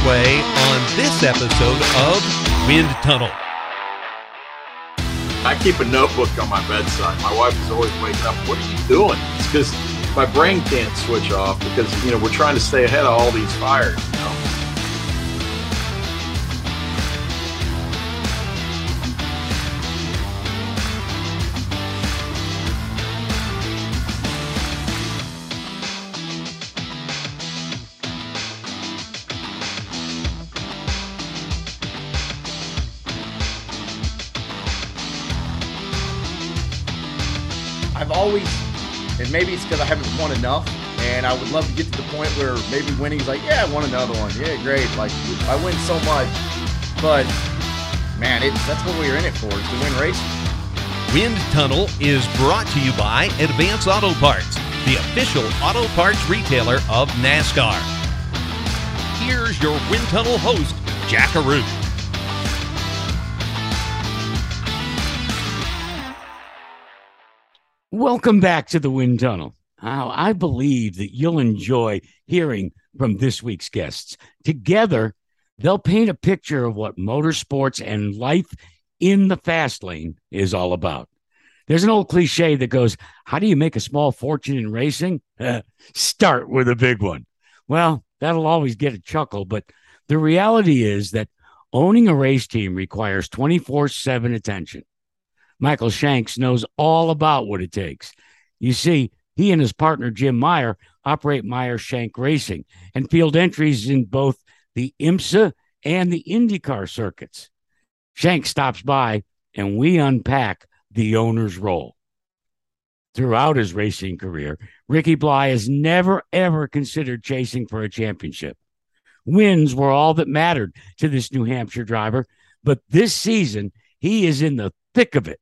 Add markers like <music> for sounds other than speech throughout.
Speedway on this episode of Wind Tunnel. I keep a notebook on my bedside. My wife is always waking up. What are you doing? It's because my brain can't switch off because you know we're trying to stay ahead of all these fires. You know? And maybe it's because I haven't won enough, and I would love to get to the point where maybe winning's like, yeah, I won another one. Yeah, great. Like, I win so much. But, man, that's what we are in it for, is to win races. Wind Tunnel is brought to you by Advance Auto Parts, the official auto parts retailer of NASCAR. Here's your Wind Tunnel host, Jack Arute. Welcome back to the Wind Tunnel. Now, I believe that you'll enjoy hearing from this week's guests. Together, they'll paint a picture of what motorsports and life in the fast lane is all about. There's an old cliche that goes, How do you make a small fortune in racing? <laughs> Start with a big one. Well, that'll always get a chuckle, but the reality is that owning a race team requires 24 7 attention. Michael Shanks knows all about what it takes. You see, he and his partner Jim Meyer operate Meyer Shank Racing and field entries in both the IMSA and the IndyCar circuits. Shank stops by and we unpack the owner's role. Throughout his racing career, Ricky Bly has never ever considered chasing for a championship. Wins were all that mattered to this New Hampshire driver, but this season he is in the thick of it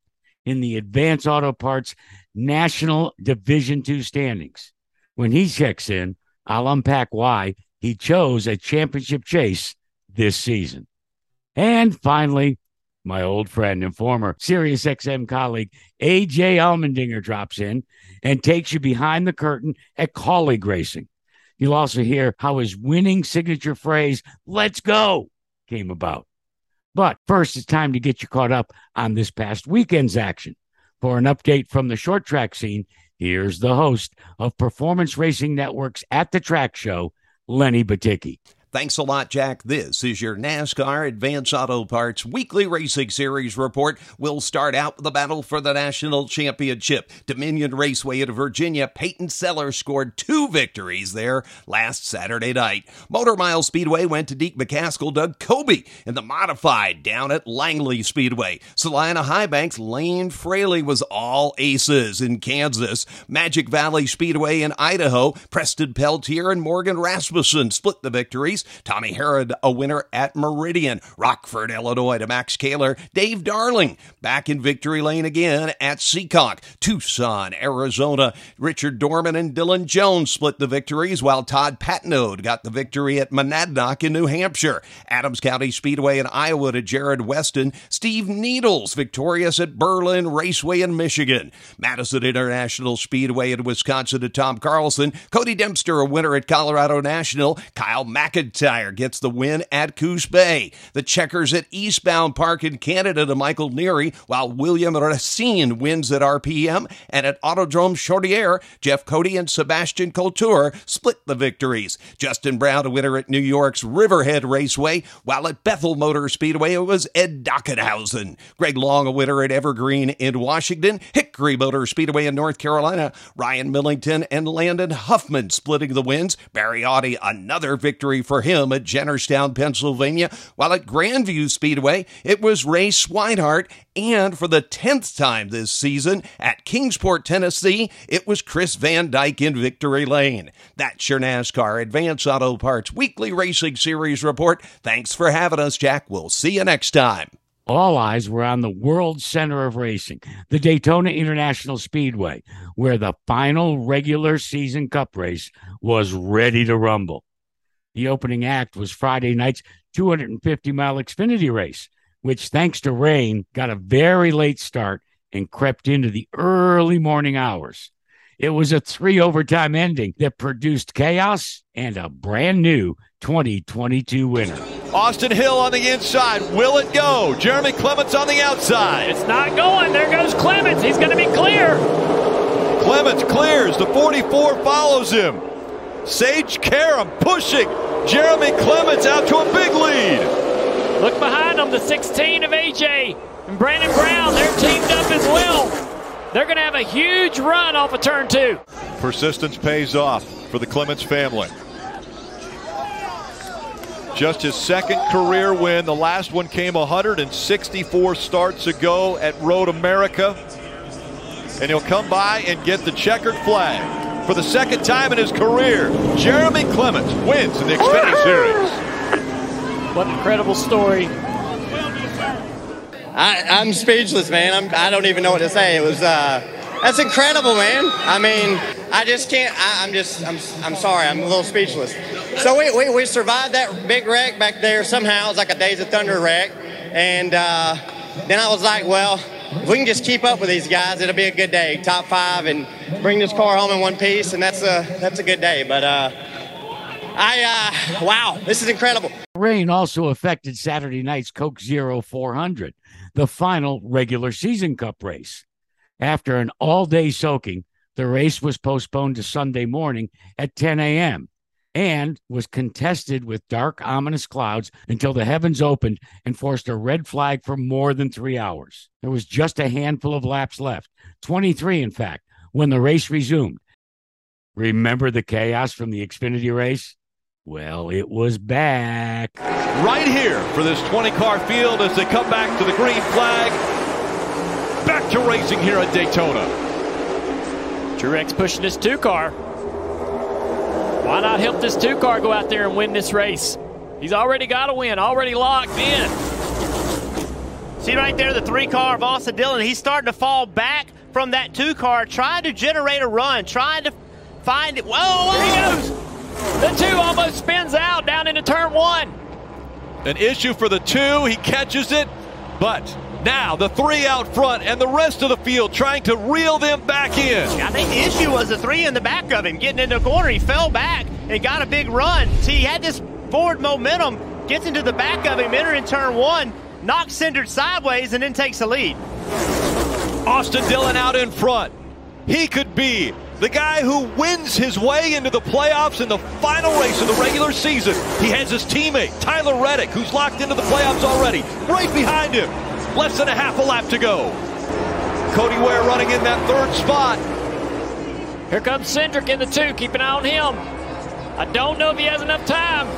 in the Advance Auto Parts National Division Two standings. When he checks in, I'll unpack why he chose a championship chase this season. And finally, my old friend and former SiriusXM colleague AJ Allmendinger drops in and takes you behind the curtain at Kaulig Racing. You'll also hear how his winning signature phrase, let's go, came about. But first, it's time to get you caught up on this past weekend's action. For an update from the short track scene, here's the host of Performance Racing Network's At the Track Show, Lenny Batycki. Thanks a lot, Jack. This is your NASCAR Advance Auto Parts Weekly Racing Series report. We'll start out with the battle for the national championship. Dominion Raceway at Virginia, Peyton Seller scored two victories there last Saturday night. Motor Mile Speedway went to Deac McCaskill, Doug Coby, in the modified down at Langley Speedway. Salina Highbanks, Lane Fraley was all aces in Kansas. Magic Valley Speedway in Idaho, Preston Peltier and Morgan Rasmussen split the victories. Tommy Herod, a winner at Meridian. Rockford, Illinois to Max Kaler. Dave Darling back in victory lane again at Seacock. Tucson, Arizona. Richard Dorman and Dylan Jones split the victories while Todd Patnode got the victory at Monadnock in New Hampshire. Adams County Speedway in Iowa to Jared Weston. Steve Needles victorious at Berlin Raceway in Michigan. Madison International Speedway in Wisconsin to Tom Carlson. Cody Dempster a winner at Colorado National. Kyle McIntyre gets the win at Coos Bay. The checkers at Eastbound Park in Canada to Michael Neary, while William Racine wins at RPM. And at Autodrome Chaudière, Jeff Cody and Sebastian Couture split the victories. Justin Brown, a winner at New York's Riverhead Raceway, while at Bethel Motor Speedway, it was Ed Dockenhausen. Greg Long, a winner at Evergreen in Washington. Hickory Motor Speedway in North Carolina. Ryan Millington and Landon Huffman splitting the wins. Barry Awtey, another victory for him at Jennerstown, Pennsylvania. While at Grandview Speedway, it was Ray Swinehart. And for the 10th time this season at Kingsport, Tennessee, it was Chris Van Dyke in Victory Lane. That's your NASCAR Advance Auto Parts Weekly Racing Series report. Thanks for having us, Jack. We'll see you next time. All eyes were on the world center of racing, the Daytona International Speedway, where the final regular season cup race was ready to rumble. The opening act was Friday night's 250 mile Xfinity race, which, thanks to rain, got a very late start and crept into the early morning hours. It was a three overtime ending that produced chaos and a brand new 2022 winner. Austin Hill on the inside. Will it go? Jeremy Clements on the outside. It's not going. There goes Clements. He's going to be clear. Clements clears. The 44 follows him. Sage Karam pushing Jeremy Clements out to a big lead. Look behind them, the 16 of AJ and Brandon Brown. They're teamed up as well. They're going to have a huge run off of turn two. Persistence pays off for the Clements family. Just his second career win. The last one came 164 starts ago at Road America. And he'll come by and get the checkered flag. For the second time in his career, Jeremy Clements wins in the Xfinity Series. What an incredible story. I, I'm speechless, man. I'm, I don't even know what to say. It was, uh, that's incredible, man. I mean, I just can't, I, am just, I'm, I'm sorry. I'm a little speechless. So we, we, we survived that big wreck back there somehow. It was like a Days of Thunder wreck. And uh, then I was like, well, if we can just keep up with these guys, it'll be a good day. Top five and bring this car home in one piece, and that's a that's a good day. But uh, I uh, wow, this is incredible. Rain also affected Saturday night's Coke Zero 400, the final regular season cup race. After an all-day soaking, the race was postponed to Sunday morning at 10 a.m and was contested with dark, ominous clouds until the heavens opened and forced a red flag for more than three hours. There was just a handful of laps left, 23, in fact, when the race resumed. Remember the chaos from the Xfinity race? Well, it was back. Right here for this 20 car field as they come back to the green flag. Back to racing here at Daytona. Truex pushing his two car. Why not help this two car go out there and win this race? He's already got a win, already locked in. See right there, the three car of Austin Dillon. He's starting to fall back from that two car, trying to generate a run, trying to find it. Whoa, there he goes. The two almost spins out down into turn one. An issue for the two. He catches it, but now the three out front and the rest of the field trying to reel them back in. I think the issue was the three in the back of him getting into the corner. He fell back and got a big run. See, he had this forward momentum, gets into the back of him, entering turn one, knocks Cindric sideways, and then takes the lead. Austin Dillon out in front. He could be the guy who wins his way into the playoffs in the final race of the regular season. He has his teammate, Tyler Reddick, who's locked into the playoffs already, right behind him. Less than a half a lap to go. Cody Ware running in that third spot. Here comes Cindric in the two. Keep an eye on him. I don't know if he has enough time.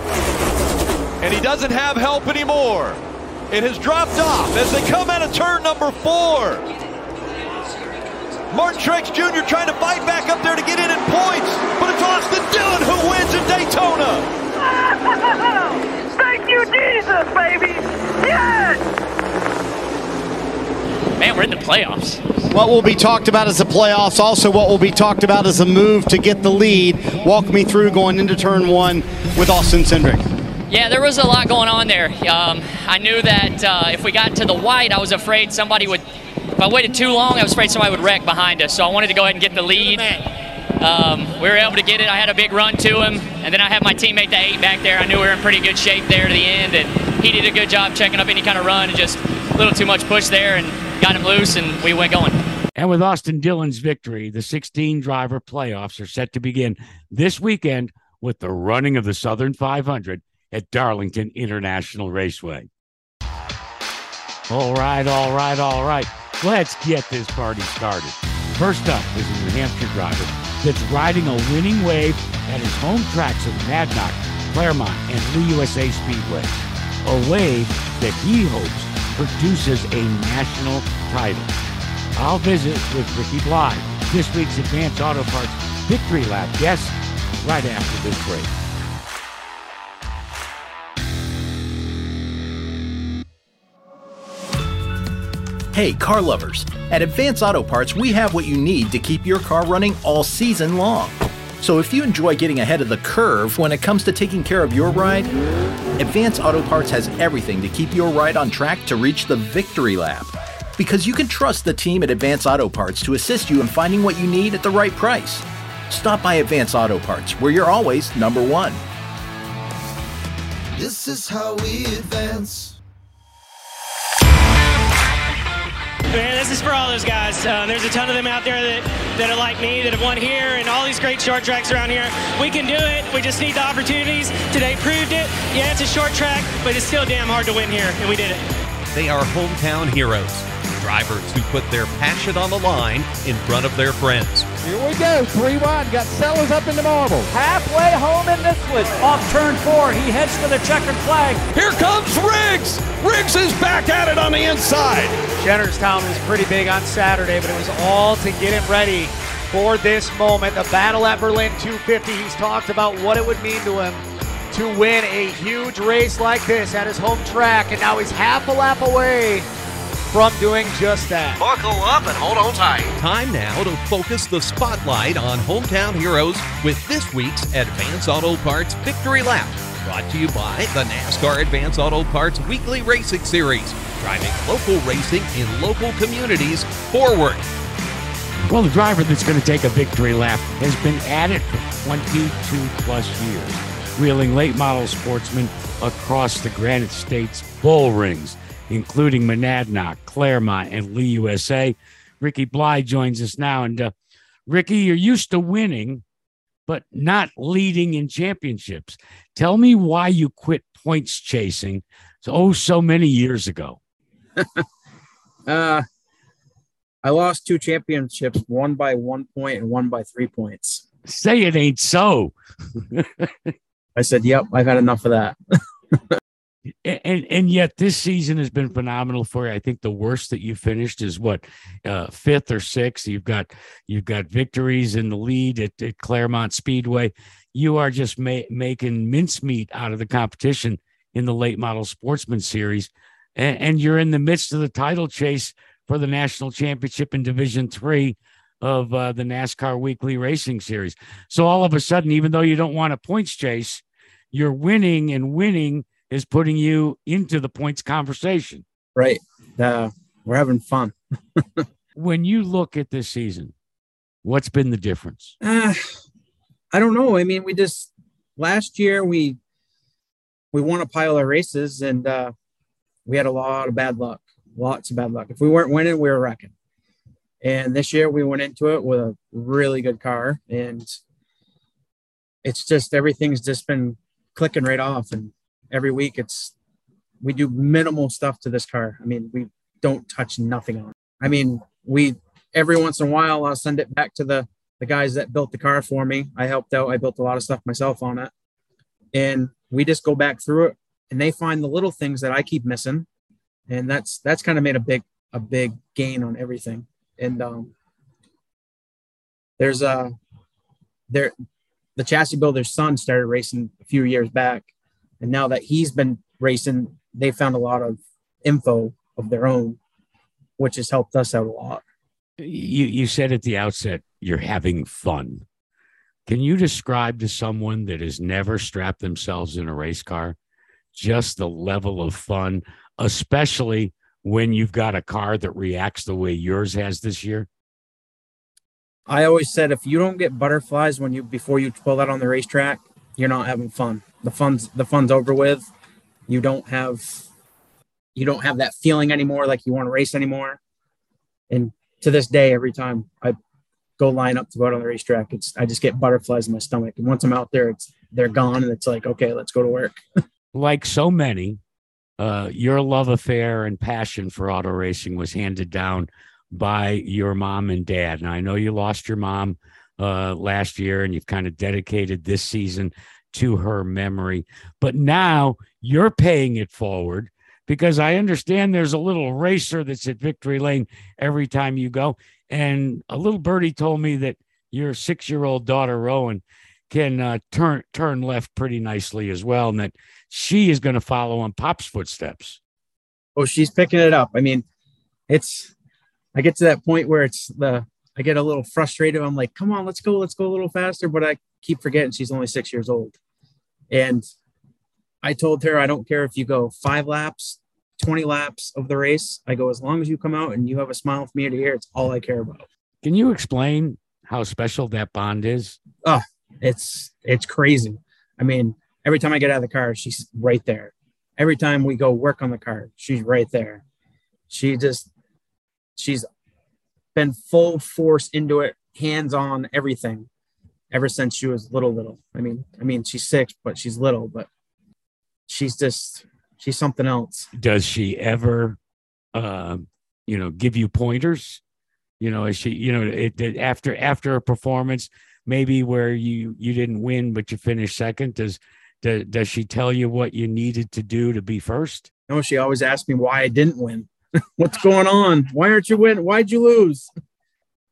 And he doesn't have help anymore. It has dropped off as they come out of turn number four. Martin Truex Jr. trying to fight back up there to get in in points, but it's Austin Dillon who wins in Daytona. <laughs> Thank you, Jesus, baby. Yes! Man, we're in the playoffs. What will be talked about is the playoffs. Also, what will be talked about is a move to get the lead. Walk me through going into turn one with Austin Cindric. Yeah, there was a lot going on there. Um, I knew that uh, if we got to the white, I was afraid somebody would. If I waited too long, I was afraid somebody would wreck behind us. So I wanted to go ahead and get the lead. Um, we were able to get it. I had a big run to him, and then I had my teammate, the eight, back there. I knew we were in pretty good shape there to the end, and he did a good job checking up any kind of run and just a little too much push there, and got him loose, and we went going. And with Austin Dillon's victory, the 16 driver playoffs are set to begin this weekend with the running of the Southern 500 at Darlington International Raceway. All right, all right, all right. Let's get this party started. First up is a New Hampshire driver that's riding a winning wave at his home tracks of Monadnock, Claremont, and Lee USA Speedway. A wave that he hopes produces a national title. I'll visit with Ricky Bly, this week's Advance Auto Parts Victory Lap guest, right after this break. Hey, car lovers! At Advance Auto Parts, we have what you need to keep your car running all season long. So if you enjoy getting ahead of the curve when it comes to taking care of your ride, Advance Auto Parts has everything to keep your ride on track to reach the victory lap. because you can trust the team at Advance Auto Parts to assist you in finding what you need at the right price. Stop by Advance Auto Parts, where you're always number one. This is how we advance. Man, this is for all those guys. Uh, there's a ton of them out there that, that are like me, that have won here and all these great short tracks around here. We can do it. We just need the opportunities. Today proved it. Yeah, it's a short track, but it's still damn hard to win here, and we did it. They are hometown heroes, drivers who put their passion on the line in front of their friends. Here we go. Three wide. Got Sellers up in the marble. Halfway home in this one. Off turn four. He heads for the checkered flag. Here comes Riggs. Riggs is back at it on the inside. Jennerstown was pretty big on Saturday, but it was all to get him ready for this moment. The battle at Berlin 250. He's talked about what it would mean to him to win a huge race like this at his home track, and now he's half a lap away from doing just that. Buckle up and hold on tight. Time now to focus the spotlight on hometown heroes with this week's Advance Auto Parts Victory Lap. Brought to you by the NASCAR Advance Auto Parts Weekly Racing Series, driving local racing in local communities forward. Well, the driver that's going to take a victory lap has been at it for 22 plus years, wheeling late model sportsmen across the Granite State's bull rings including Monadnock, Claremont, and Lee USA. Ricky Bly joins us now. And uh, Ricky, you're used to winning, but not leading in championships. Tell me why you quit points chasing so, oh so many years ago. <laughs> uh, I lost two championships, one by one point and one by three points. Say it ain't so. <laughs> I said, "Yep, I've had enough of that." <laughs> and and yet this season has been phenomenal for you. I think the worst that you finished is what uh, fifth or sixth. You've got you've got victories in the lead at, at Claremont Speedway. You are just ma- making mincemeat out of the competition in the late model sportsman series, and, and you're in the midst of the title chase for the national championship in Division Three of uh, the NASCAR Weekly Racing Series. So all of a sudden, even though you don't want a points chase, you're winning and winning is putting you into the points conversation. Right. Uh, we're having fun. <laughs> when you look at this season, what's been the difference? Uh, I don't know. I mean, we just last year we we won a pile of races and uh, we had a lot of bad luck, lots of bad luck. If we weren't winning, we were wrecking. And this year we went into it with a really good car, and it's just everything's just been clicking right off. And every week it's we do minimal stuff to this car. I mean, we don't touch nothing on it. I mean, we every once in a while I'll send it back to the the guys that built the car for me. I helped out. I built a lot of stuff myself on it. And we just go back through it and they find the little things that I keep missing. And that's that's kind of made a big a big gain on everything. And um there's a there the chassis builder's son started racing a few years back and now that he's been racing, they found a lot of info of their own, which has helped us out a lot. You you said at the outset you're having fun. Can you describe to someone that has never strapped themselves in a race car just the level of fun, especially when you've got a car that reacts the way yours has this year? I always said if you don't get butterflies when you before you pull out on the racetrack, you're not having fun the fun's the fun's over with. You don't have you don't have that feeling anymore like you want to race anymore. And to this day, every time I go line up to go out on the racetrack, it's I just get butterflies in my stomach. And once I'm out there, it's they're gone and it's like, okay, let's go to work. <laughs> like so many, uh, your love affair and passion for auto racing was handed down by your mom and dad. And I know you lost your mom uh, last year and you've kind of dedicated this season to her memory. But now you're paying it forward because I understand there's a little racer that's at Victory Lane every time you go. And a little birdie told me that your six year old daughter, Rowan, can uh, turn turn left pretty nicely as well, and that she is going to follow on Pop's footsteps. Oh, she's picking it up. I mean, it's I get to that point where it's the I get a little frustrated. I'm like, come on, let's go, let's go a little faster. But I keep forgetting she's only six years old. And I told her, I don't care if you go five laps, 20 laps of the race. I go, as long as you come out and you have a smile from ear to ear, it's all I care about. Can you explain how special that bond is? Oh, it's it's crazy. I mean, every time I get out of the car, she's right there. Every time we go work on the car, she's right there. She just she's been full force into it, hands on everything ever since she was little little. I mean, I mean she's six, but she's little, but she's just she's something else. Does she ever uh, you know, give you pointers? You know, is she, you know, it, it, after after a performance, maybe where you you didn't win but you finished second, does does, does she tell you what you needed to do to be first? No, she always asked me why I didn't win. <laughs> What's going on? Why aren't you winning? Why'd you lose?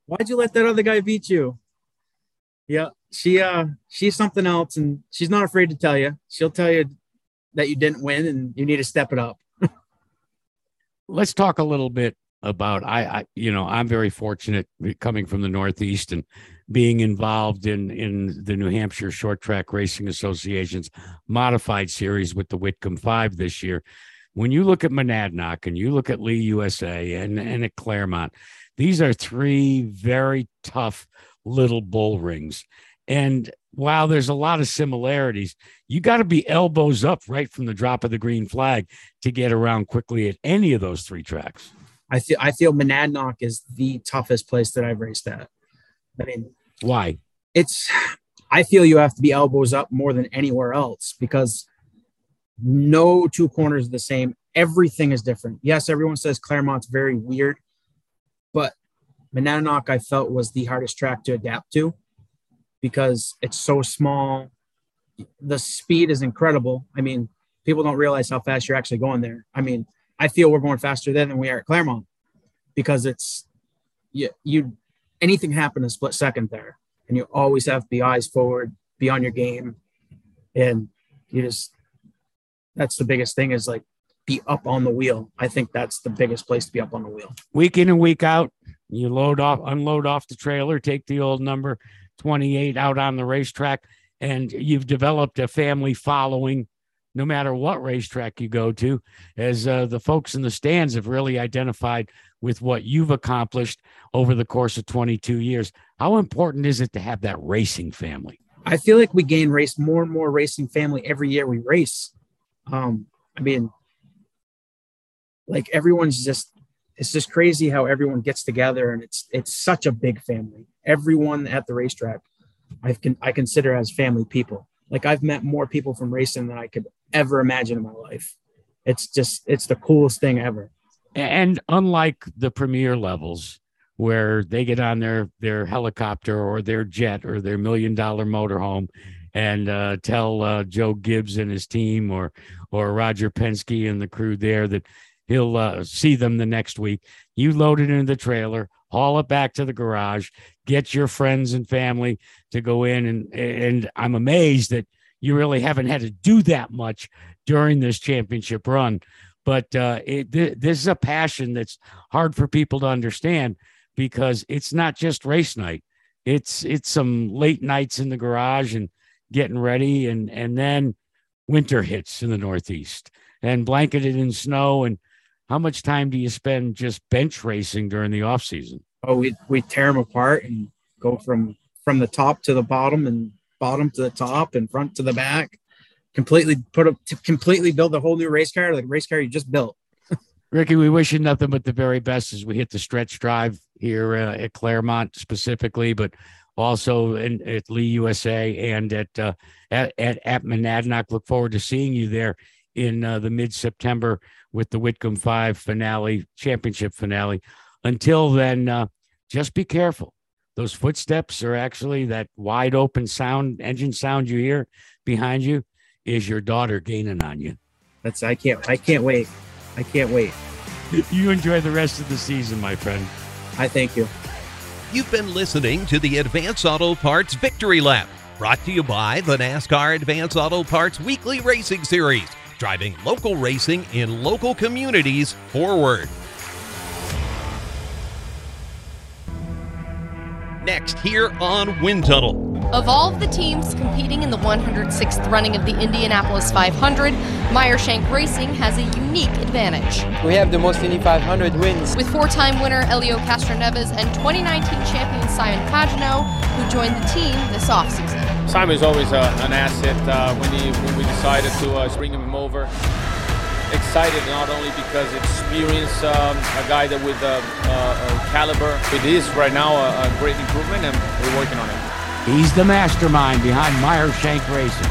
Why'd you let that other guy beat you? Yeah, she uh she's something else and she's not afraid to tell you. She'll tell you that you didn't win and you need to step it up. <laughs> Let's talk a little bit about I, I you know I'm very fortunate coming from the Northeast and being involved in in the New Hampshire Short Track Racing Association's modified series with the Whitcomb Five this year. When you look at Monadnock and you look at Lee USA and and at Claremont, these are three very tough little bull rings. And while there's a lot of similarities, you got to be elbows up right from the drop of the green flag to get around quickly at any of those three tracks. I feel I feel Monadnock is the toughest place that I've raced at. I mean, why? It's I feel you have to be elbows up more than anywhere else because no two corners are the same. Everything is different. Yes, everyone says Claremont's very weird, but Monadnock I felt was the hardest track to adapt to because it's so small. The speed is incredible. I mean, people don't realize how fast you're actually going there. I mean, I feel we're going faster there than we are at Claremont because it's you, you anything happen in a split second there, and you always have to be eyes forward, be on your game, and you just that's the biggest thing is like be up on the wheel. I think that's the biggest place to be up on the wheel. Week in and week out, you load off, unload off the trailer, take the old number 28 out on the racetrack, and you've developed a family following no matter what racetrack you go to, as uh, the folks in the stands have really identified with what you've accomplished over the course of 22 years. How important is it to have that racing family? I feel like we gain race more and more racing family every year we race. Um, I mean, like everyone's just it's just crazy how everyone gets together and it's it's such a big family. Everyone at the racetrack I can I consider as family people. Like I've met more people from racing than I could ever imagine in my life. It's just it's the coolest thing ever. And unlike the premier levels where they get on their their helicopter or their jet or their million dollar motorhome and uh, tell uh, Joe Gibbs and his team or or Roger Penske and the crew there that he'll uh, see them the next week. You load it into the trailer, haul it back to the garage, get your friends and family to go in, and and I'm amazed that you really haven't had to do that much during this championship run. But uh, it, th- this is a passion that's hard for people to understand because it's not just race night. It's it's some late nights in the garage and getting ready, and and then winter hits in the Northeast and blanketed in snow. And how much time do you spend just bench racing during the off season? Oh, we we tear them apart and go from from the top to the bottom and bottom to the top and front to the back. Completely put up to completely build a whole new race car, like race car you just built. <laughs> Ricky, we wish you nothing but the very best as we hit the stretch drive here uh, at Claremont specifically, but also in, at Lee USA and at, uh, at, at at Monadnock. Look forward to seeing you there in uh, the mid September with the Whitcomb Five finale, championship finale. Until then, uh, just be careful. Those footsteps are actually that wide open sound, engine sound you hear behind you is your daughter gaining on you. That's I can't I can't wait. I can't wait. <laughs> You enjoy the rest of the season, my friend. I thank you. You've been listening to the Advance Auto Parts Victory Lap, brought to you by the NASCAR Advance Auto Parts Weekly Racing Series, driving local racing in local communities forward. Next here on Wind Tunnel. Of all of the teams competing in the 106th running of the Indianapolis 500, Meyershank Racing has a unique advantage. We have the most Indy 500 wins. With four-time winner Elio Castroneves and 2019 champion Simon Pagenaud, who joined the team this offseason. Simon is always uh, an asset uh, when, he, when we decided to uh, bring him over excited not only because experience um, a guy that with a, a, caliber. It is right now a, a, great improvement and we're working on it. He's the mastermind behind meyer shank racing.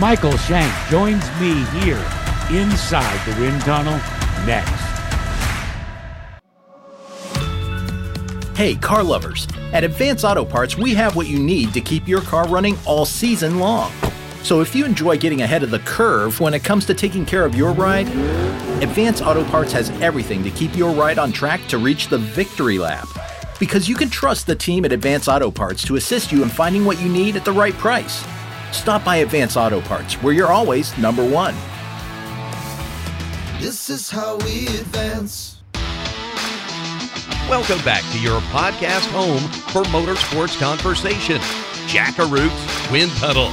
Michael shank joins me here inside the wind tunnel next. Hey car lovers. At advance auto parts we have what you need to keep your car running all season long so if you enjoy getting ahead of the curve when it comes to taking care of your ride, Advance Auto Parts has everything to keep your ride on track to reach the victory lap. Because you can trust the team at Advance Auto Parts to assist you in finding what you need at the right price. Stop by Advance Auto Parts, where you're always number one. This is how we advance. Welcome back to your podcast home for motorsports conversation. Jack Arute's Wind Tunnel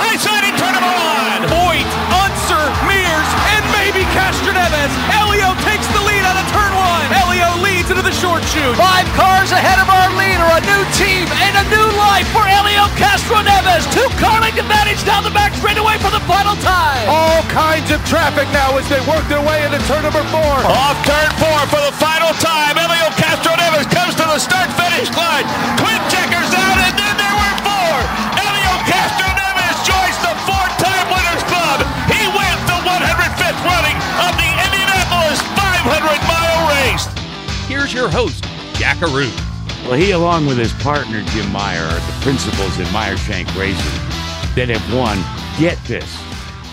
high side in turn number one. Voigt, Unser, Mears, and maybe Castroneves. Elio takes the lead out of turn one. Elio leads into the short chute. Five cars ahead of our leader. A new team and a new life for Elio Castroneves. Two car length advantage down the back straightaway for the final time. All kinds of traffic now as they work their way into turn number four. Off turn four for the final time. Elio Castroneves comes to the start finish line. Twin 500 mile race. Here's your host, Jack Arute. Well, he, along with his partner, Jim Meyer, are the principals at Meyershank Racing that have won, get this,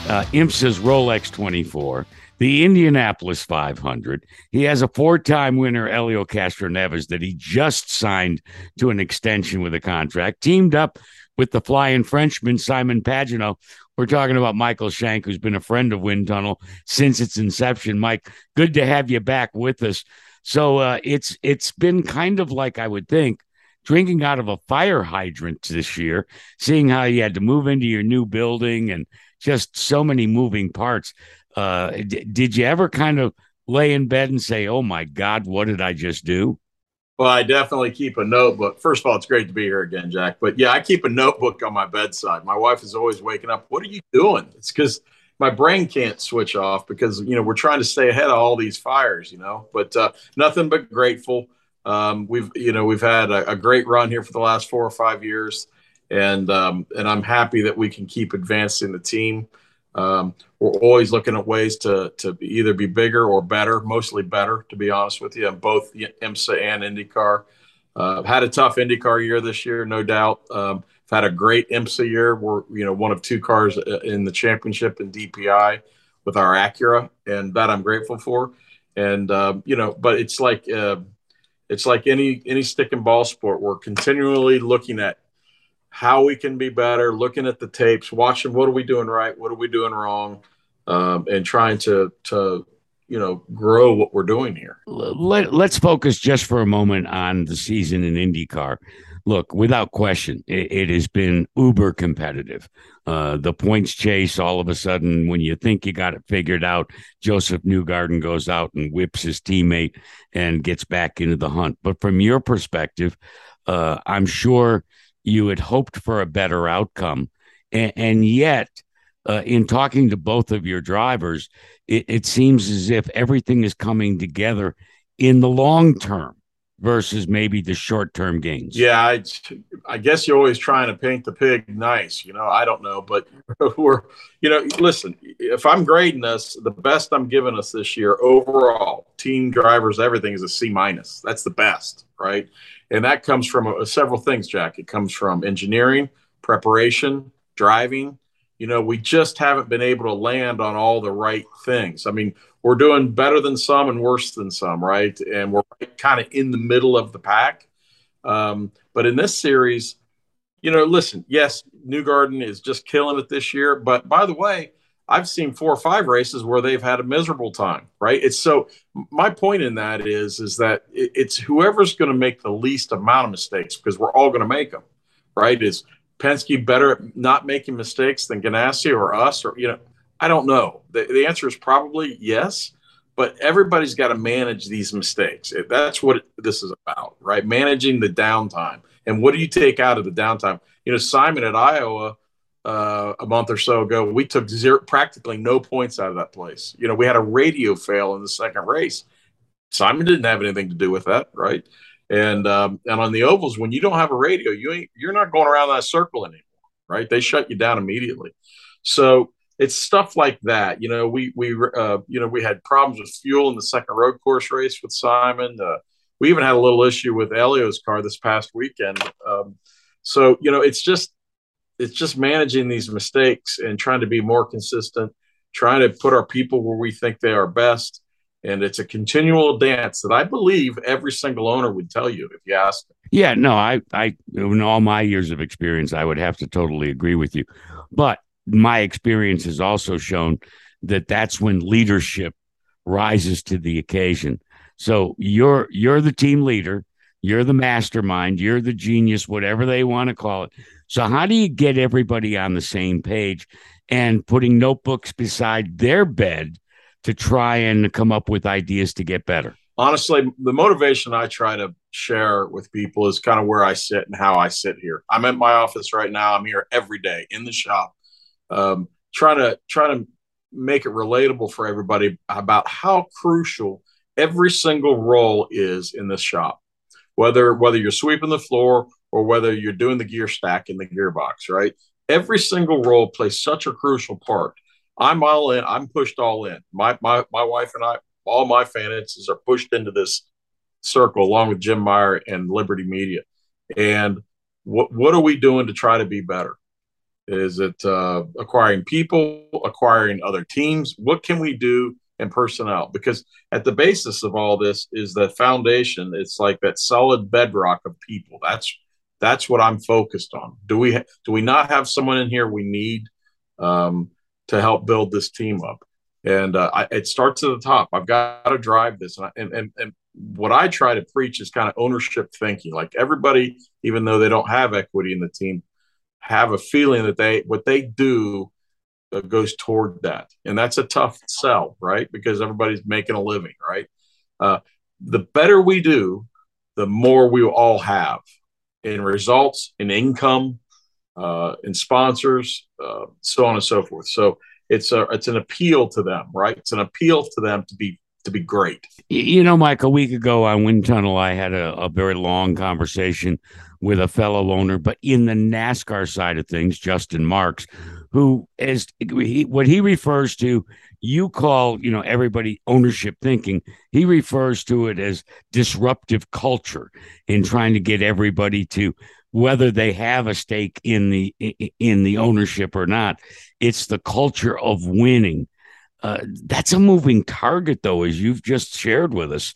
uh, IMSA's Rolex 24, the Indianapolis 500. He has a four time winner, Elio Castroneves, that he just signed to an extension with a contract, teamed up with the flying Frenchman, Simon Pagenaud, we're talking about Michael Shank, who's been a friend of Wind Tunnel since its inception. Mike, good to have you back with us. So uh, it's it's been kind of like I would think drinking out of a fire hydrant this year, seeing how you had to move into your new building and just so many moving parts. Uh, d- did you ever kind of lay in bed and say, "Oh my God, what did I just do"? Well, I definitely keep a notebook. First of all, it's great to be here again, Jack. But yeah, I keep a notebook on my bedside. My wife is always waking up. What are you doing? It's because my brain can't switch off because you know we're trying to stay ahead of all these fires. You know, but uh, nothing but grateful. Um, we've you know we've had a, a, great run here for the last four or five years, and um, and I'm happy that we can keep advancing the team. Um, we're always looking at ways to to either be bigger or better, mostly better, to be honest with you, in both IMSA and IndyCar. Uh, had a tough IndyCar year this year, no doubt. Um, had a great IMSA year. We're you know one of two cars uh, in the championship in DPI with our Acura, and that I'm grateful for. And uh, you know, but it's like uh, it's like any any stick and ball sport. We're continually looking at how we can be better, looking at the tapes, watching what are we doing right, what are we doing wrong, um, and trying to to you know grow what we're doing here. Let, let's focus just for a moment on the season in IndyCar. Look, without question, it, it has been uber competitive. Uh, the points chase, all of a sudden, when you think you got it figured out, Josef Newgarden goes out and whips his teammate and gets back into the hunt. But from your perspective, uh, I'm sure you had hoped for a better outcome. And, and yet, uh, in talking to both of your drivers, it, it seems as if everything is coming together in the long term versus maybe the short term gains. Yeah, I, I guess you're always trying to paint the pig nice. You know, I don't know, but <laughs> we're, you know, listen, if I'm grading us, the best I'm giving us this year overall, team drivers, everything is a C minus. That's the best, right? And that comes from uh, several things jack. It comes from engineering preparation driving. You know we just haven't been able to land on all the right things. I mean we're doing better than some and worse than some right? And we're kind of in the middle of the pack. Um, but in this series you know listen yes Newgarden is just killing it this year. But by the way I've seen four or five races where they've had a miserable time, right? It's so my point in that is is that it's whoever's going to make the least amount of mistakes because we're all going to make them, right? Is Penske better at not making mistakes than Ganassi or us or you know? I don't know. The, the answer is probably yes, but everybody's got to manage these mistakes. That's what this is about, right? Managing the downtime and what do you take out of the downtime? You know, Simon at Iowa uh, a month or so ago, we took zero, practically no points out of that place. You know, we had a radio fail in the second race. Simon didn't have anything to do with that, right? And um, and on the ovals, when you don't have a radio, you ain't you're not going around that circle anymore, right? They shut you down immediately. So it's stuff like that. You know, we we uh, you know we had problems with fuel in the second road course race with Simon. Uh, we even had a little issue with Elio's car this past weekend. Um, so you know, it's just it's just managing these mistakes and trying to be more consistent, trying to put our people where we think they are best. And it's a continual dance that I believe every single owner would tell you if you asked. Yeah, no, I, I, in all my years of experience, I would have to totally agree with you. But my experience has also shown that that's when leadership rises to the occasion. So you're you're the team leader, you're the mastermind, you're the genius, whatever they want to call it. So, how do you get everybody on the same page and putting notebooks beside their bed to try and come up with ideas to get better? Honestly, the motivation I try to share with people is kind of where I sit and how I sit here. I'm at my office right now. I'm here every day in the shop, um, trying to trying to make it relatable for everybody about how crucial every single role is in this shop. Whether whether you're sweeping the floor or whether you're doing the gear stack in the gearbox, right? Every single role plays such a crucial part. I'm all in. I'm pushed all in. My my my wife and I, all my finances are pushed into this circle along with Jim Meyer and Liberty Media. And what what are we doing to try to be better? Is it uh, acquiring people, acquiring other teams? What can we do in personnel? Because at the basis of all this is the foundation. It's like that solid bedrock of people. That's that's what I'm focused on. Do we do we not have someone in here we need um, to help build this team up? And uh, I, it starts at the top. I've got to drive this, and, and and and what I try to preach is kind of ownership thinking. Like everybody, even though they don't have equity in the team, have a feeling that they what they do uh, goes toward that, and that's a tough sell, right? Because everybody's making a living, right? Uh, the better we do, the more we all have in results, in income, uh, in sponsors, uh, so on and so forth. So it's a it's an appeal to them, right? It's an appeal to them to be to be great. You know, Mike, a week ago on Wind Tunnel, I had a, a very long conversation with a fellow owner, but in the NASCAR side of things, Justin Marks, who is he, what he refers to you call you know everybody ownership thinking. He refers to it as disruptive culture in trying to get everybody to whether they have a stake in the in the ownership or not it's the culture of winning uh, that's a moving target though as you've just shared with us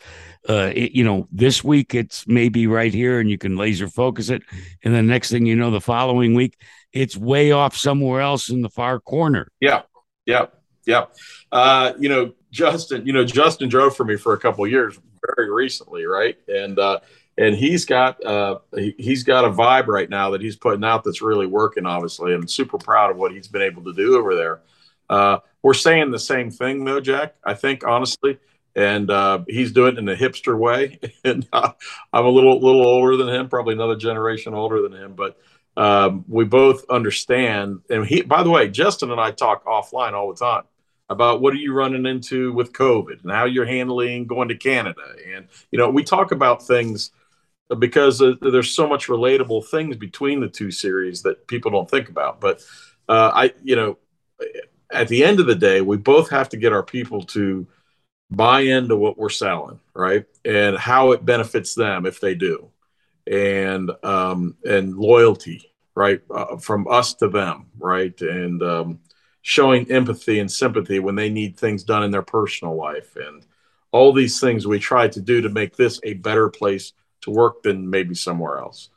uh, it, you know this week it's maybe right here and you can laser focus it and the next thing you know the following week it's way off somewhere else in the far corner yeah yeah yeah. Uh, you know, Justin, you know, Justin drove for me for a couple years very recently, right? And uh, and he's got uh, he, has got a vibe right now that he's putting out that's really working, obviously. I'm super proud of what he's been able to do over there. Uh, we're saying the same thing though, Jack. I think honestly, and uh, he's doing it in a hipster way. <laughs> and uh, I'm a little little older than him, probably another generation older than him, but um, we both understand. And he, by the way, Justin and I talk offline all the time about what are you running into with COVID and how you're handling going to Canada. And, you know, we talk about things because uh, there's so much relatable things between the two series that people don't think about. But uh, I, you know, at the end of the day, we both have to get our people to buy into what we're selling, right? And how it benefits them if they do. And, um, and loyalty, right? Uh, from us to them, right? And, um, showing empathy and sympathy when they need things done in their personal life and all these things we try to do to make this a better place to work than maybe somewhere else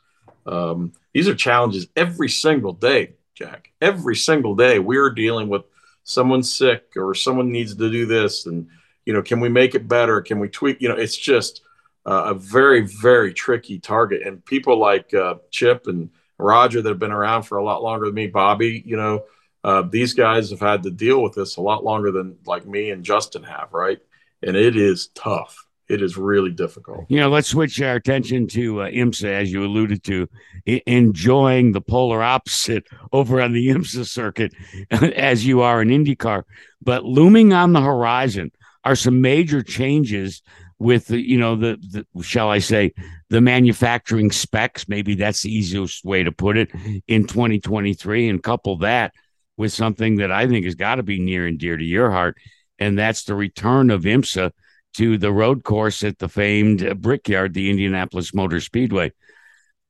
um, these are challenges every single day jack every single day we're dealing with someone's sick or someone needs to do this, and you know, can we make it better? Can we tweak? You know, it's just uh, a very, very tricky target. And people like uh, Chip and Roger that have been around for a lot longer than me, Bobby, you know, uh, these guys have had to deal with this a lot longer than like me and Justin have, right? And it is tough. It is really difficult. You know, let's switch our attention to uh, IMSA, as you alluded to, I- enjoying the polar opposite <laughs> over on the IMSA circuit <laughs> as you are in IndyCar. But looming on the horizon are some major changes with the, you know, the, the shall I say, the manufacturing specs. Maybe that's the easiest way to put it in 2023, and couple that with something that I think has got to be near and dear to your heart, and that's the return of IMSA to the road course at the famed Brickyard, the Indianapolis Motor Speedway.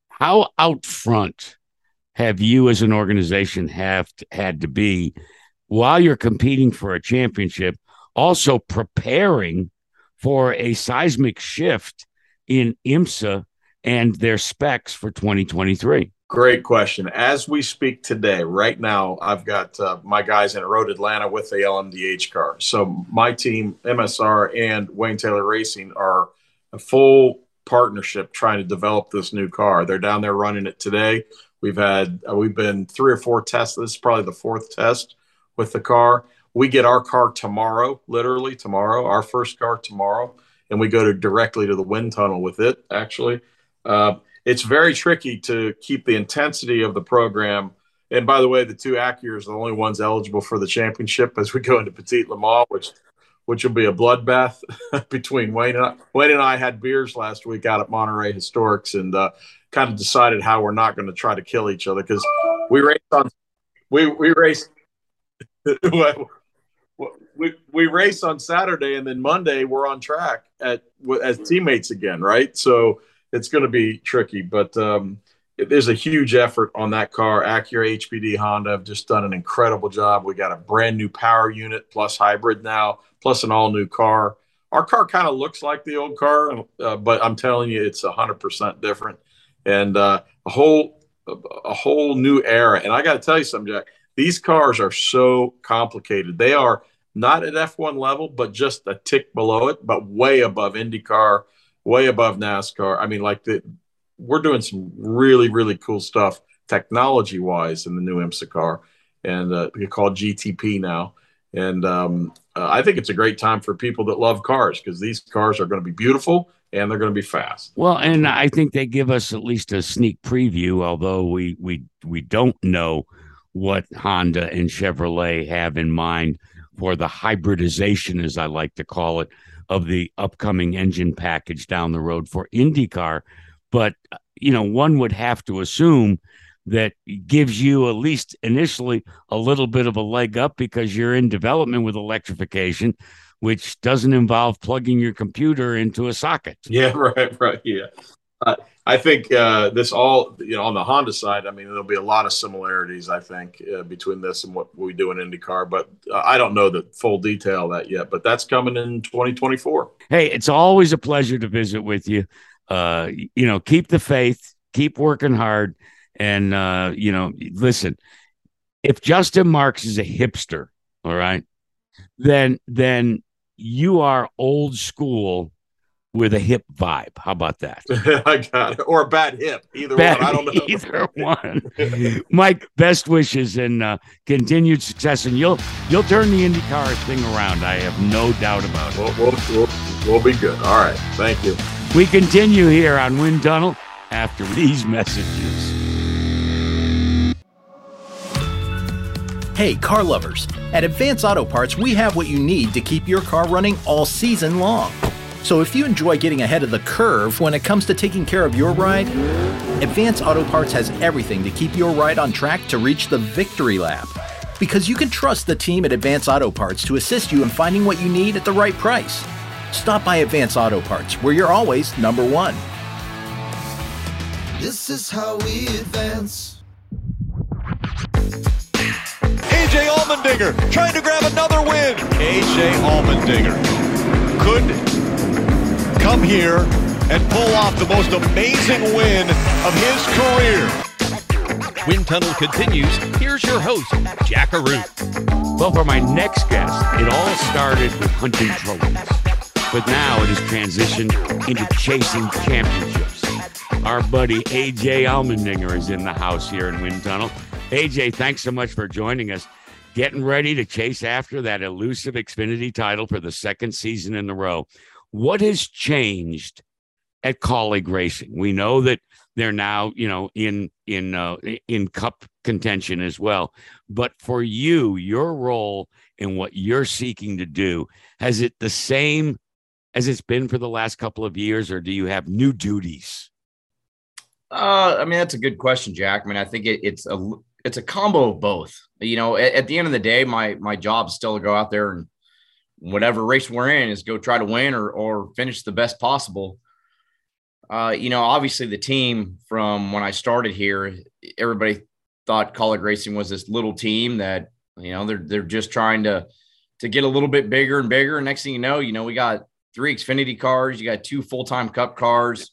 How out front have you as an organization have to, had to be while you're competing for a championship, also preparing for a seismic shift in IMSA and their specs for 2023? Great question. As we speak today, right now, I've got uh, my guys in Road Atlanta with the LMDH car. So my team, MSR and Wayne Taylor Racing, are a full partnership trying to develop this new car. They're down there running it today. We've had uh, we've been three or four tests. This is probably the fourth test with the car. We get our car tomorrow, literally tomorrow, our first car tomorrow, and we go to directly to the wind tunnel with it. Actually, uh, it's very tricky to keep the intensity of the program. And by the way, the two Acuras are the only ones eligible for the championship as we go into Petit Le Mans, which which will be a bloodbath <laughs> between Wayne and I. Wayne and I had beers last week out at Monterey Historics and uh, kind of decided how we're not going to try to kill each other because we race on we we race <laughs> we, we race on Saturday and then Monday we're on track at as teammates again, right? So it's going to be tricky, but um, it, there's a huge effort on that car. Acura, HPD, Honda have just done an incredible job. We got a brand new power unit plus hybrid now, plus an all new car. Our car kind of looks like the old car, uh, but I'm telling you, it's hundred percent different, and uh, a whole a whole new era. And I got to tell you something, Jack. These cars are so complicated. They are not at F1 level, but just a tick below it, but way above IndyCar, way above NASCAR. I mean, like the we're doing some really really cool stuff technology wise in the new IMSA car, and uh, we call GTP now. And um, uh, I think it's a great time for people that love cars because these cars are going to be beautiful and they're going to be fast. Well, and I think they give us at least a sneak preview, although we we we don't know what Honda and Chevrolet have in mind for the hybridization, as I like to call it, of the upcoming engine package down the road for IndyCar. But, you know, one would have to assume that gives you at least initially a little bit of a leg up because you're in development with electrification, which doesn't involve plugging your computer into a socket. Yeah, <laughs> right, right. Yeah. Uh, I think uh, this all, you know, on the Honda side, I mean, there'll be a lot of similarities, I think, uh, between this and what we do in IndyCar. But uh, I don't know the full detail that yet, but that's coming in 2024. Hey, it's always a pleasure to visit with you. Uh, you know, keep the faith, keep working hard. And, uh, you know, listen, if Justin Marks is a hipster, all right, then, then you are old school with a hip vibe. How about that? <laughs> I got it. Or a bad hip. Either Bad- one. I don't <laughs> know. Either one. Mike, best wishes and uh, continued success. And you'll you'll turn the IndyCar thing around. I have no doubt about it. We'll, we'll, we'll, we'll be good. All right. Thank you. We continue here on Wind Tunnel after these messages. Hey, car lovers. At Advance Auto Parts, we have what you need to keep your car running all season long. So if you enjoy getting ahead of the curve when it comes to taking care of your ride, Advance Auto Parts has everything to keep your ride on track to reach the victory lap. Because you can trust the team at Advance Auto Parts to assist you in finding what you need at the right price. Stop by Advance Auto Parts, where you're always number one. This is how we advance. AJ Allmendinger trying to grab another win. AJ Allmendinger could come here and pull off the most amazing win of his career. Wind Tunnel continues. Here's your host, Jack Arute. Well, for my next guest, it all started with hunting trophies, but now it has transitioned into chasing championships. Our buddy AJ Allmendinger is in the house here in Wind Tunnel. AJ, thanks so much for joining us. Getting ready to chase after that elusive Xfinity title for the second season in a row. What has changed at Kaulig Racing? We know that they're now, you know, in in uh, in Cup contention as well. But for you, your role in what you're seeking to do, has it the same as it's been for the last couple of years, or do you have new duties? Uh, I mean, that's a good question, Jack. I mean, I think it, it's a it's a combo of both. You know, at, at, the end of the day, my my job is still to go out there and whatever race we're in is go try to win or or finish the best possible. Uh, you know, obviously the team from when I started here, everybody thought Kaulig Racing was this little team that you know they're they're just trying to to get a little bit bigger and bigger. Next thing you know, you know we got three Xfinity cars, you got two full time Cup cars.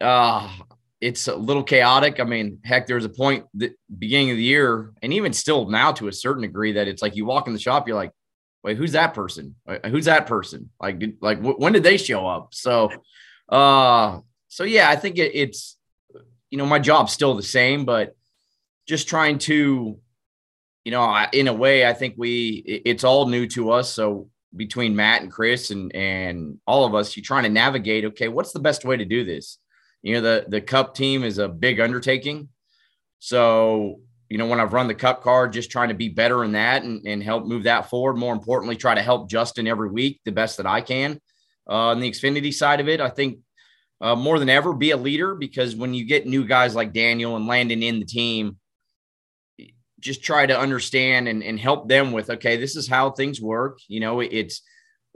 Uh, it's a little chaotic. I mean, heck, there's a point the beginning of the year, and even still now to a certain degree, that it's like you walk in the shop, you're like, wait, who's that person? Who's that person? Like, did, like w- when did they show up? So, uh, so yeah, I think it, it's, you know, my job's still the same, but just trying to, you know, I, in a way, I think we, it, it's all new to us. So between Matt and Chris and and all of us, you're trying to navigate. Okay, what's the best way to do this? You know, the the cup team is a big undertaking. So, you know, when I've run the cup card, just trying to be better in that and, and help move that forward. More importantly, try to help Justin every week the best that I can. Uh, on the Xfinity side of it, I think uh, more than ever, be a leader because when you get new guys like Daniel and Landon in the team, just try to understand and, and help them with, okay, this is how things work. You know, it's,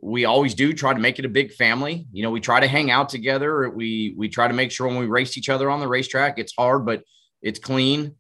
we always do try to make it a big family. You know, we try to hang out together. We we try to make sure when we race each other on the racetrack, it's hard, but it's clean.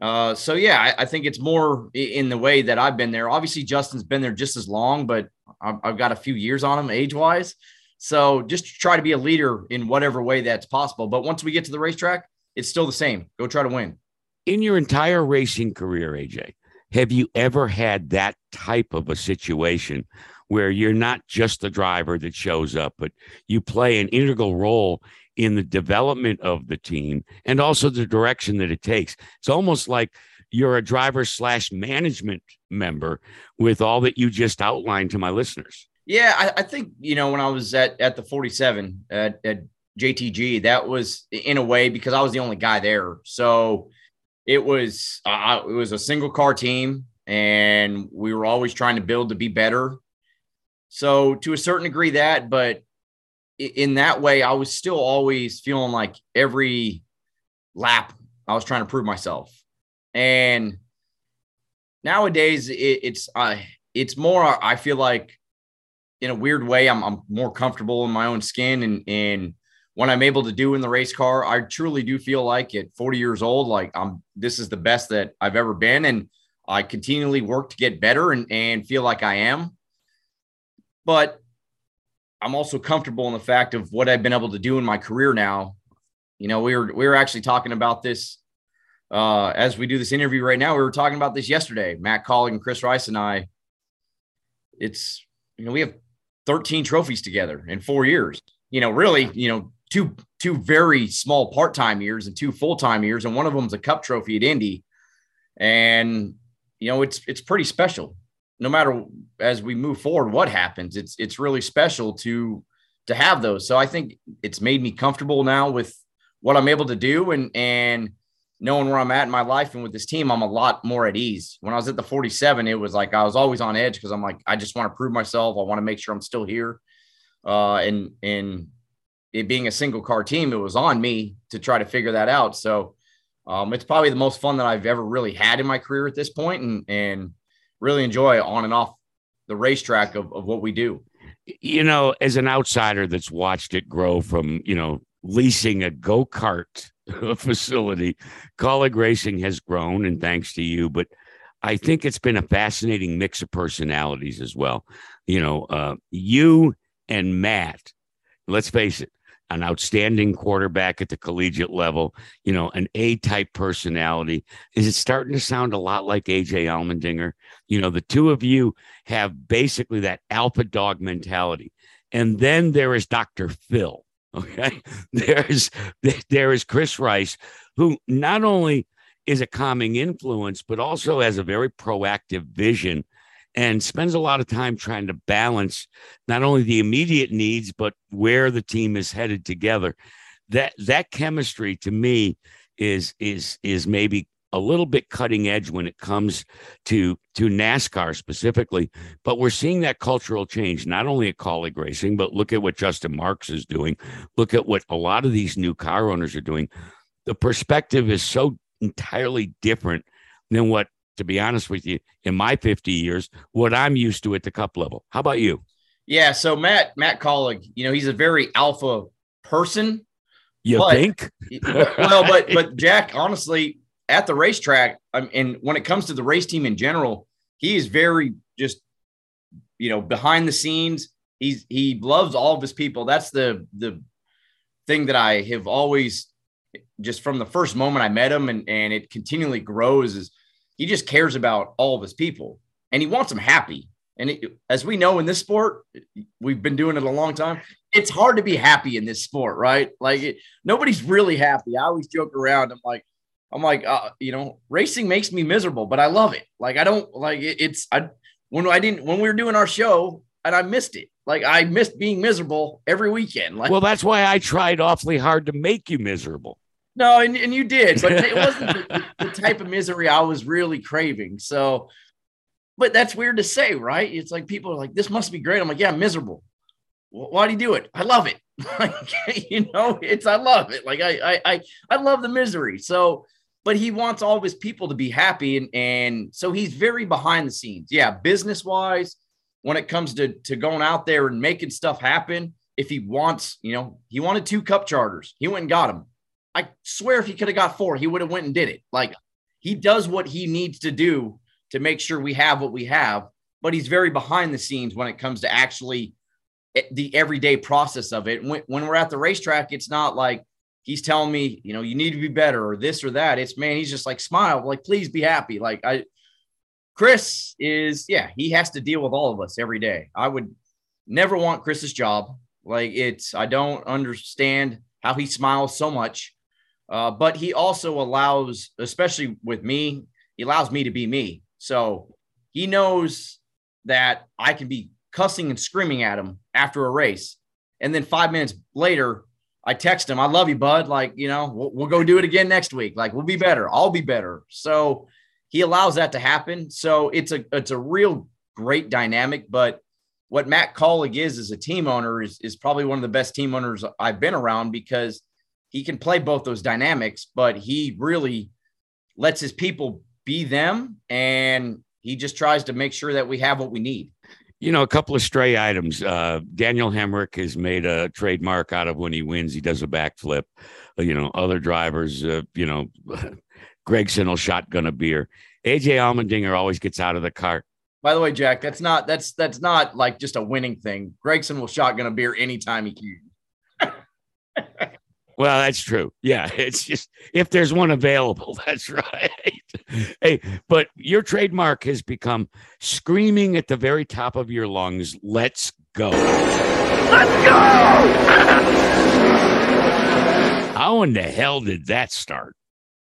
Uh, so yeah, I, I, think it's more in the way that I've been there. Obviously, Justin's been there just as long, but I've, I've got a few years on him age wise. So just try to be a leader in whatever way that's possible. But once we get to the racetrack, it's still the same. Go try to win. In your entire racing career, AJ, have you ever had that type of a situation where you're not just the driver that shows up, but you play an integral role in the development of the team and also the direction that it takes. It's almost like you're a driver slash management member with all that you just outlined to my listeners. Yeah, I, I think you know when I was at at the 47 at, at JTG, that was in a way because I was the only guy there. So it was uh, it was a single car team, and we were always trying to build to be better. So to a certain degree, that, but in that way, I was still always feeling like every lap I was trying to prove myself. And nowadays, it, it's uh, it's more. I feel like in a weird way, I'm, I'm more comfortable in my own skin and and what I'm able to do in the race car, I truly do feel like at 40 years old, like I'm this is the best that I've ever been. And I continually work to get better and, and feel like I am. But I'm also comfortable in the fact of what I've been able to do in my career now. You know, we were we were actually talking about this uh, as we do this interview right now. We were talking about this yesterday. Matt Kaulig and Chris Rice and I. It's you know we have 13 trophies together in four years. You know, really, you know, two two very small part time years and two full time years, and one of them's a Cup trophy at Indy. And you know, it's it's pretty special no matter as we move forward what happens it's it's really special to to have those. So i think it's made me comfortable now with what i'm able to do and and knowing where i'm at in my life and with this team i'm a lot more at ease. When i was at the 47 it was like i was always on edge because i'm like i just want to prove myself. I want to make sure i'm still here. Uh and and it being a single car team it was on me to try to figure that out. So um, it's probably the most fun that I've ever really had in my career at this point, and and really enjoy on and off the racetrack of, of what we do. You know, as an outsider that's watched it grow from, you know, leasing a go kart <laughs> facility, Kaulig Racing has grown, and thanks to you. But I think it's been a fascinating mix of personalities as well. You know, uh, you and Matt, let's face it, an outstanding quarterback at the collegiate level, you know, an A type personality. Is it starting to sound a lot like AJ Allmendinger? You know, the two of you have basically that alpha dog mentality. And then there is Dr. Phil. <laughs> Okay. There's there is Chris Rice, who not only is a calming influence, but also has a very proactive vision and spends a lot of time trying to balance not only the immediate needs but where the team is headed together. That that chemistry to me is is is maybe a little bit cutting edge when it comes to to NASCAR specifically but we're seeing that cultural change not only at Kaulig racing but look at what Justin Marks is doing. Look at what a lot of these new car owners are doing. The perspective is so entirely different than what to be honest with you, in my 50 years, what I'm used to at the cup level. How about you? Yeah. So Matt, Matt Kaulig, you know, he's a very alpha person. You but, think? well, but but <laughs> Jack, honestly, at the racetrack, um, and when it comes to the race team in general, he is very just, you know, behind the scenes. He's he loves all of his people. That's the the thing that I have always just from the first moment I met him and and it continually grows is he just cares about all of his people and he wants them happy. And it, as we know in this sport, we've been doing it a long time. It's hard to be happy in this sport, right? Like it, nobody's really happy. I always joke around. I'm like, I'm like, uh, you know, racing makes me miserable, but I love it. Like I don't like it, it's I when I didn't when we were doing our show and I missed it. Like I missed being miserable every weekend. Like well, that's why I tried awfully hard to make you miserable. No, and, and you did, but it wasn't the, <laughs> the, type of misery I was really craving. So, but that's weird to say, right? It's like people are like, this must be great. I'm like, yeah, I'm miserable. why do you do it? I love it. <laughs> like, you know, it's, I love it. Like, I, I, I, I love the misery. So, but he wants all of his people to be happy. And, and so he's very behind the scenes. Yeah. Business wise, when it comes to, to going out there and making stuff happen, if he wants, you know, he wanted two cup charters, he went and got them I swear if he could have got four, he would have went and did it. Like he does what he needs to do to make sure we have what we have, but he's very behind the scenes when it comes to actually eh, the everyday process of it. When, when we're at the racetrack, it's not like he's telling me, you know, you need to be better or this or that. It's man, he's just like smile, like please be happy. Like I, Chris is, yeah, he has to deal with all of us every day. I would never want Chris's job. Like it's, I don't understand how he smiles so much uh, but he also allows, especially with me, he allows me to be me. So he knows that I can be cussing and screaming at him after a race. And then five minutes later, I text him, I love you, bud. Like, you know, we'll, we'll go do it again next week. Like, we'll be better. I'll be better. So he allows that to happen. So it's a, it's a real great dynamic. But what Matt Kaulig is as a team owner is, is probably one of the best team owners I've been around because he can play both those dynamics, but he really lets his people be them and he just tries to make sure that we have what we need. You know, a couple of stray items. Uh, Daniel Hemric has made a trademark out of when he wins, he does a backflip. Uh, you know, other drivers, uh, you know, <laughs> Gragson will shotgun a beer. AJ Allmendinger always gets out of the cart. By the way, Jack, that's not that's that's not like just a winning thing. Gragson will shotgun a beer anytime he can. <laughs> Well, that's true. Yeah, <laughs> it's just if there's one available, <laughs> that's right. hey, but your trademark has become screaming at the very top of your lungs, let's go. Let's go! <laughs> How in the hell did that start?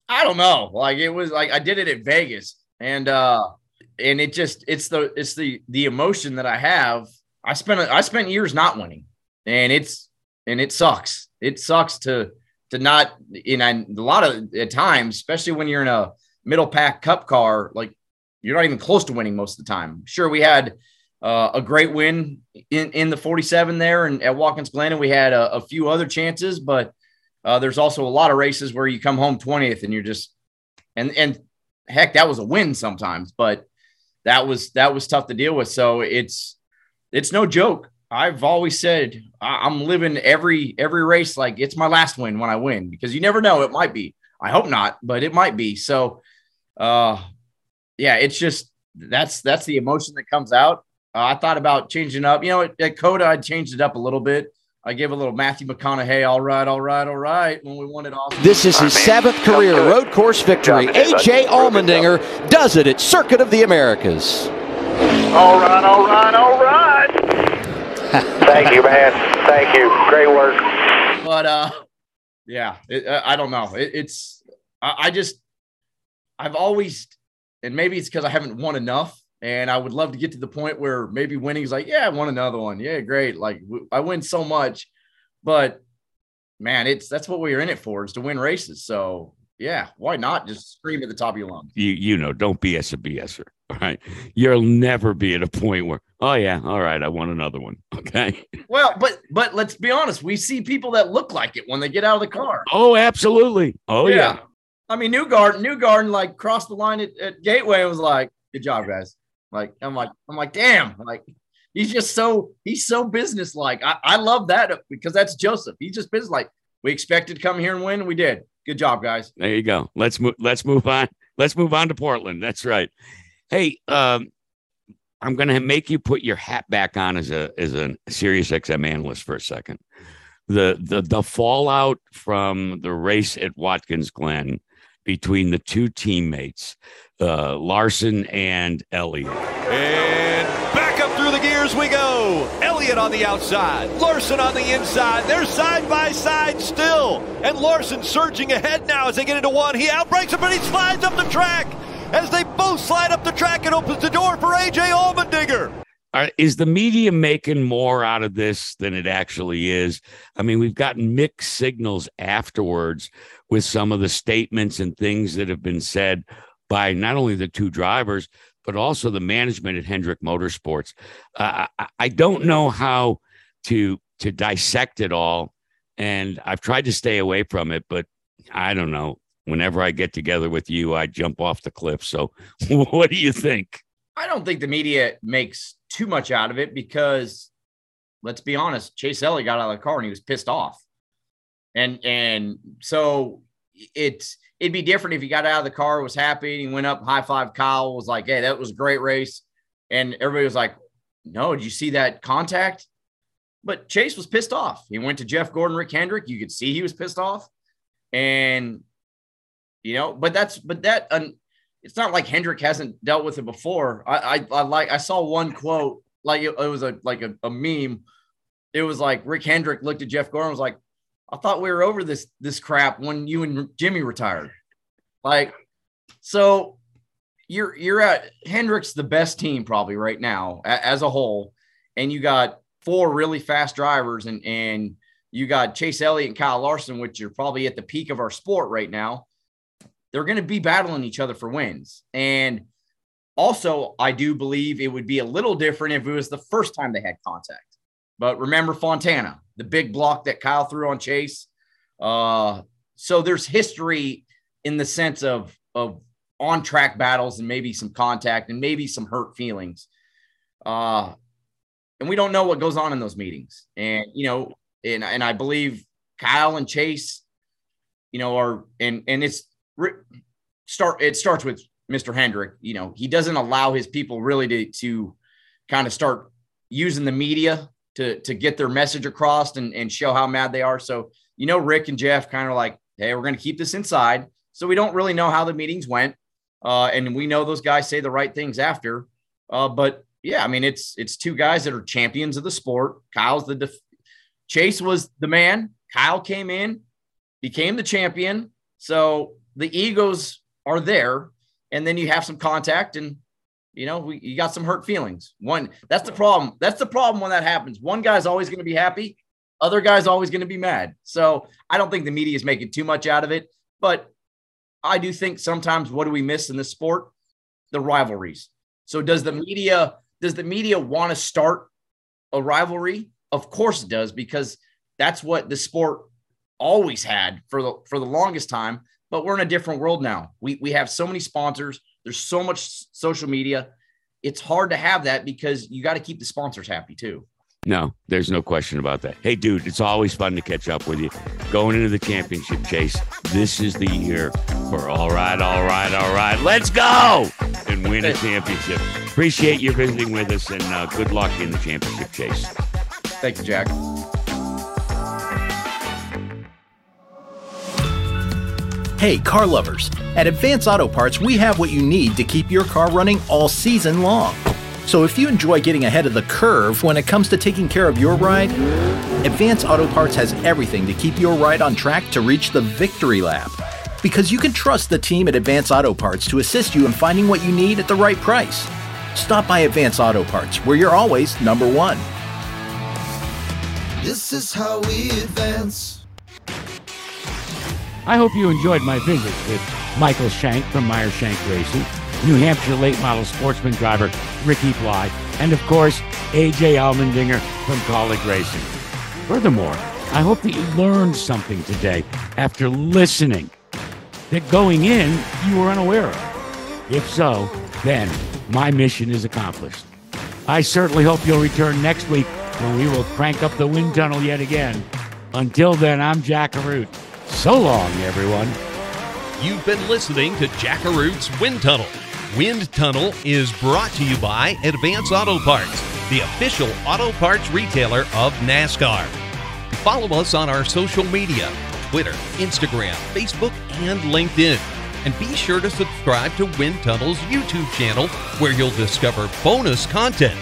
I don't know. Like it was like I did it at Vegas and uh and it just it's the it's the the emotion that I have. I spent I spent years not winning and it's and it sucks it sucks to to not in a lot of at times, especially when you're in a middle pack cup car, like you're not even close to winning most of the time. Sure, we had uh, a great win in, in the 47 there and at Watkins Glen, and we had a, a few other chances, but uh, there's also a lot of races where you come home 20th and you're just and and heck, that was a win sometimes, but that was that was tough to deal with. So it's it's no joke. I've always said I'm living every every race like it's my last win when I win because you never know it might be. I hope not, but it might be. So, uh, yeah, it's just that's that's the emotion that comes out. Uh, I thought about changing up. You know, at, at COTA, I changed it up a little bit. I gave a little Matthew McConaughey, all right, all right, all right, when we won it off. This is his seventh career road course victory. AJ Allmendinger does it at Circuit of the Americas. All right, all right, all right. Thank you, man. Thank you. Great work. But uh, yeah, it, I I don't know. It, it's I, I just I've always, and maybe it's because I haven't won enough, and I would love to get to the point where maybe winning is like, yeah, I won another one. Yeah, great. Like w- I win so much, but man, it's that's what we are in it for is to win races. So yeah, why not just scream at the top of your lungs? You you know, don't BS a BSer. <laughs> All right. You'll never be at a point where, oh yeah, all right, I want another one. <laughs> Okay. Well, but but let's be honest, we see people that look like it when they get out of the car. Oh, absolutely. Oh yeah. I mean, Newgarden, New Garden, like crossed the line at, at Gateway and was like, "Good job, guys." Like, I'm like, I'm like, damn, like he's just so he's so businesslike. I, I love that uh, because that's Josef. He's just business like. We expected to come here and win, and we did. Good job, guys. There you go. Let's move. Let's move on. Let's move on to Portland. That's right. Hey, um, I'm going to make you put your hat back on as a as a Sirius XM analyst for a second. The the the fallout from the race at Watkins Glen between the two teammates, uh, Larson and Elliott. And back up through the gears we go. Elliott on the outside, Larson on the inside. They're side by side still. And Larson surging ahead now as they get into one. He outbrakes him, but he slides up the track. As they both slide up the track, it opens the door for AJ Allmendinger. Are, is the media making more out of this than it actually is? I mean, we've gotten mixed signals afterwards with some of the statements and things that have been said by not only the two drivers, but also the management at Hendrick Motorsports. Uh, I, I don't know how to to dissect it all, and I've tried to stay away from it, but I don't know. Whenever I get together with you, I jump off the cliff. So, <laughs> what do you think? I don't think the media makes too much out of it because let's be honest, Chase Elliott got out of the car and he was pissed off. And and so it's it'd be different if he got out of the car, was happy, and he went up, high five Kyle, was like, Hey, that was a great race. And everybody was like, No, did you see that contact? But Chase was pissed off. He went to Jeff Gordon, Rick Hendrick. You could see he was pissed off. And you know, but that's but that um, it's not like Hendrick hasn't dealt with it before. I, I, I like I saw one quote like it, it was a like a, a, meme. It was like Rick Hendrick looked at Jeff Gordon was like, I thought we were over this this crap when you and Jimmie retired. Like, so you're you're at Hendrick's the best team probably right now a, as a whole, and you got four really fast drivers and and you got Chase Elliott and Kyle Larson, which are probably at the peak of our sport right now they're going to be battling each other for wins. And also, I do believe it would be a little different if it was the first time they had contact. But remember Fontana, the big block that Kyle threw on Chase. Uh, so there's history in the sense of of on track battles and maybe some contact and maybe some hurt feelings. Uh, and we don't know what goes on in those meetings. And you know, and and I believe Kyle and Chase, you know, are and and it's start it starts with Mr. Hendrick. You know, he doesn't allow his people really to to kind of start using the media to to get their message across and, and show how mad they are. So, you know, Rick and Jeff kind of like, hey, we're gonna keep this inside. So we don't really know how the meetings went. Uh, and we know those guys say the right things after. Uh, but yeah, I mean, it's it's two guys that are champions of the sport. Kyle's the def- Chase was the man. Kyle came in, became the champion. So the egos are there, and then you have some contact, and you know we, you got some hurt feelings. One that's the problem. That's the problem when that happens. One guy's always going to be happy, other guy's always going to be mad. So I don't think the media is making too much out of it, but I do think sometimes what do we miss in this sport? The rivalries. So does the media does the media want to start a rivalry? Of course it does because that's what the sport always had for the for the longest time but we're in a different world now. We we have so many sponsors. There's so much social media. It's hard to have that because you got to keep the sponsors happy too. No, there's no question about that. Hey, dude, it's always fun to catch up with you. Going into the championship chase, this is the year for all right, all right, all right, let's go and win a championship. Appreciate you visiting with us and uh, good luck in the championship chase. Thank you, Jack. Hey, car lovers, at Advance Auto Parts, we have what you need to keep your car running all season long. So if you enjoy getting ahead of the curve when it comes to taking care of your ride, Advance Auto Parts has everything to keep your ride on track to reach the victory lap. Because you can trust the team at Advance Auto Parts to assist you in finding what you need at the right price. Stop by Advance Auto Parts, where you're always number one. This is how we advance. I hope you enjoyed my visit with Michael Shank from Meyer Shank Racing, New Hampshire late model sportsman driver Ricky Bly, and of course, AJ Allmendinger from Kaulig Racing. Furthermore, I hope that you learned something today after listening that going in you were unaware of. If so, then my mission is accomplished. I certainly hope you'll return next week when we will crank up the wind tunnel yet again. Until then, I'm Jack Arute. So long, everyone. You've been listening to Jack Arute's Wind Tunnel. Wind Tunnel is brought to you by Advance Auto Parts, the official auto parts retailer of NASCAR. Follow us on our social media Twitter, Instagram, Facebook, and LinkedIn. And be sure to subscribe to Wind Tunnel's YouTube channel where you'll discover bonus content.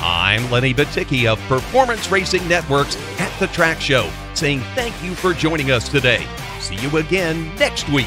I'm Lenny Batycki of Performance Racing Networks at the Track Show, saying thank you for joining us today. See you again next week.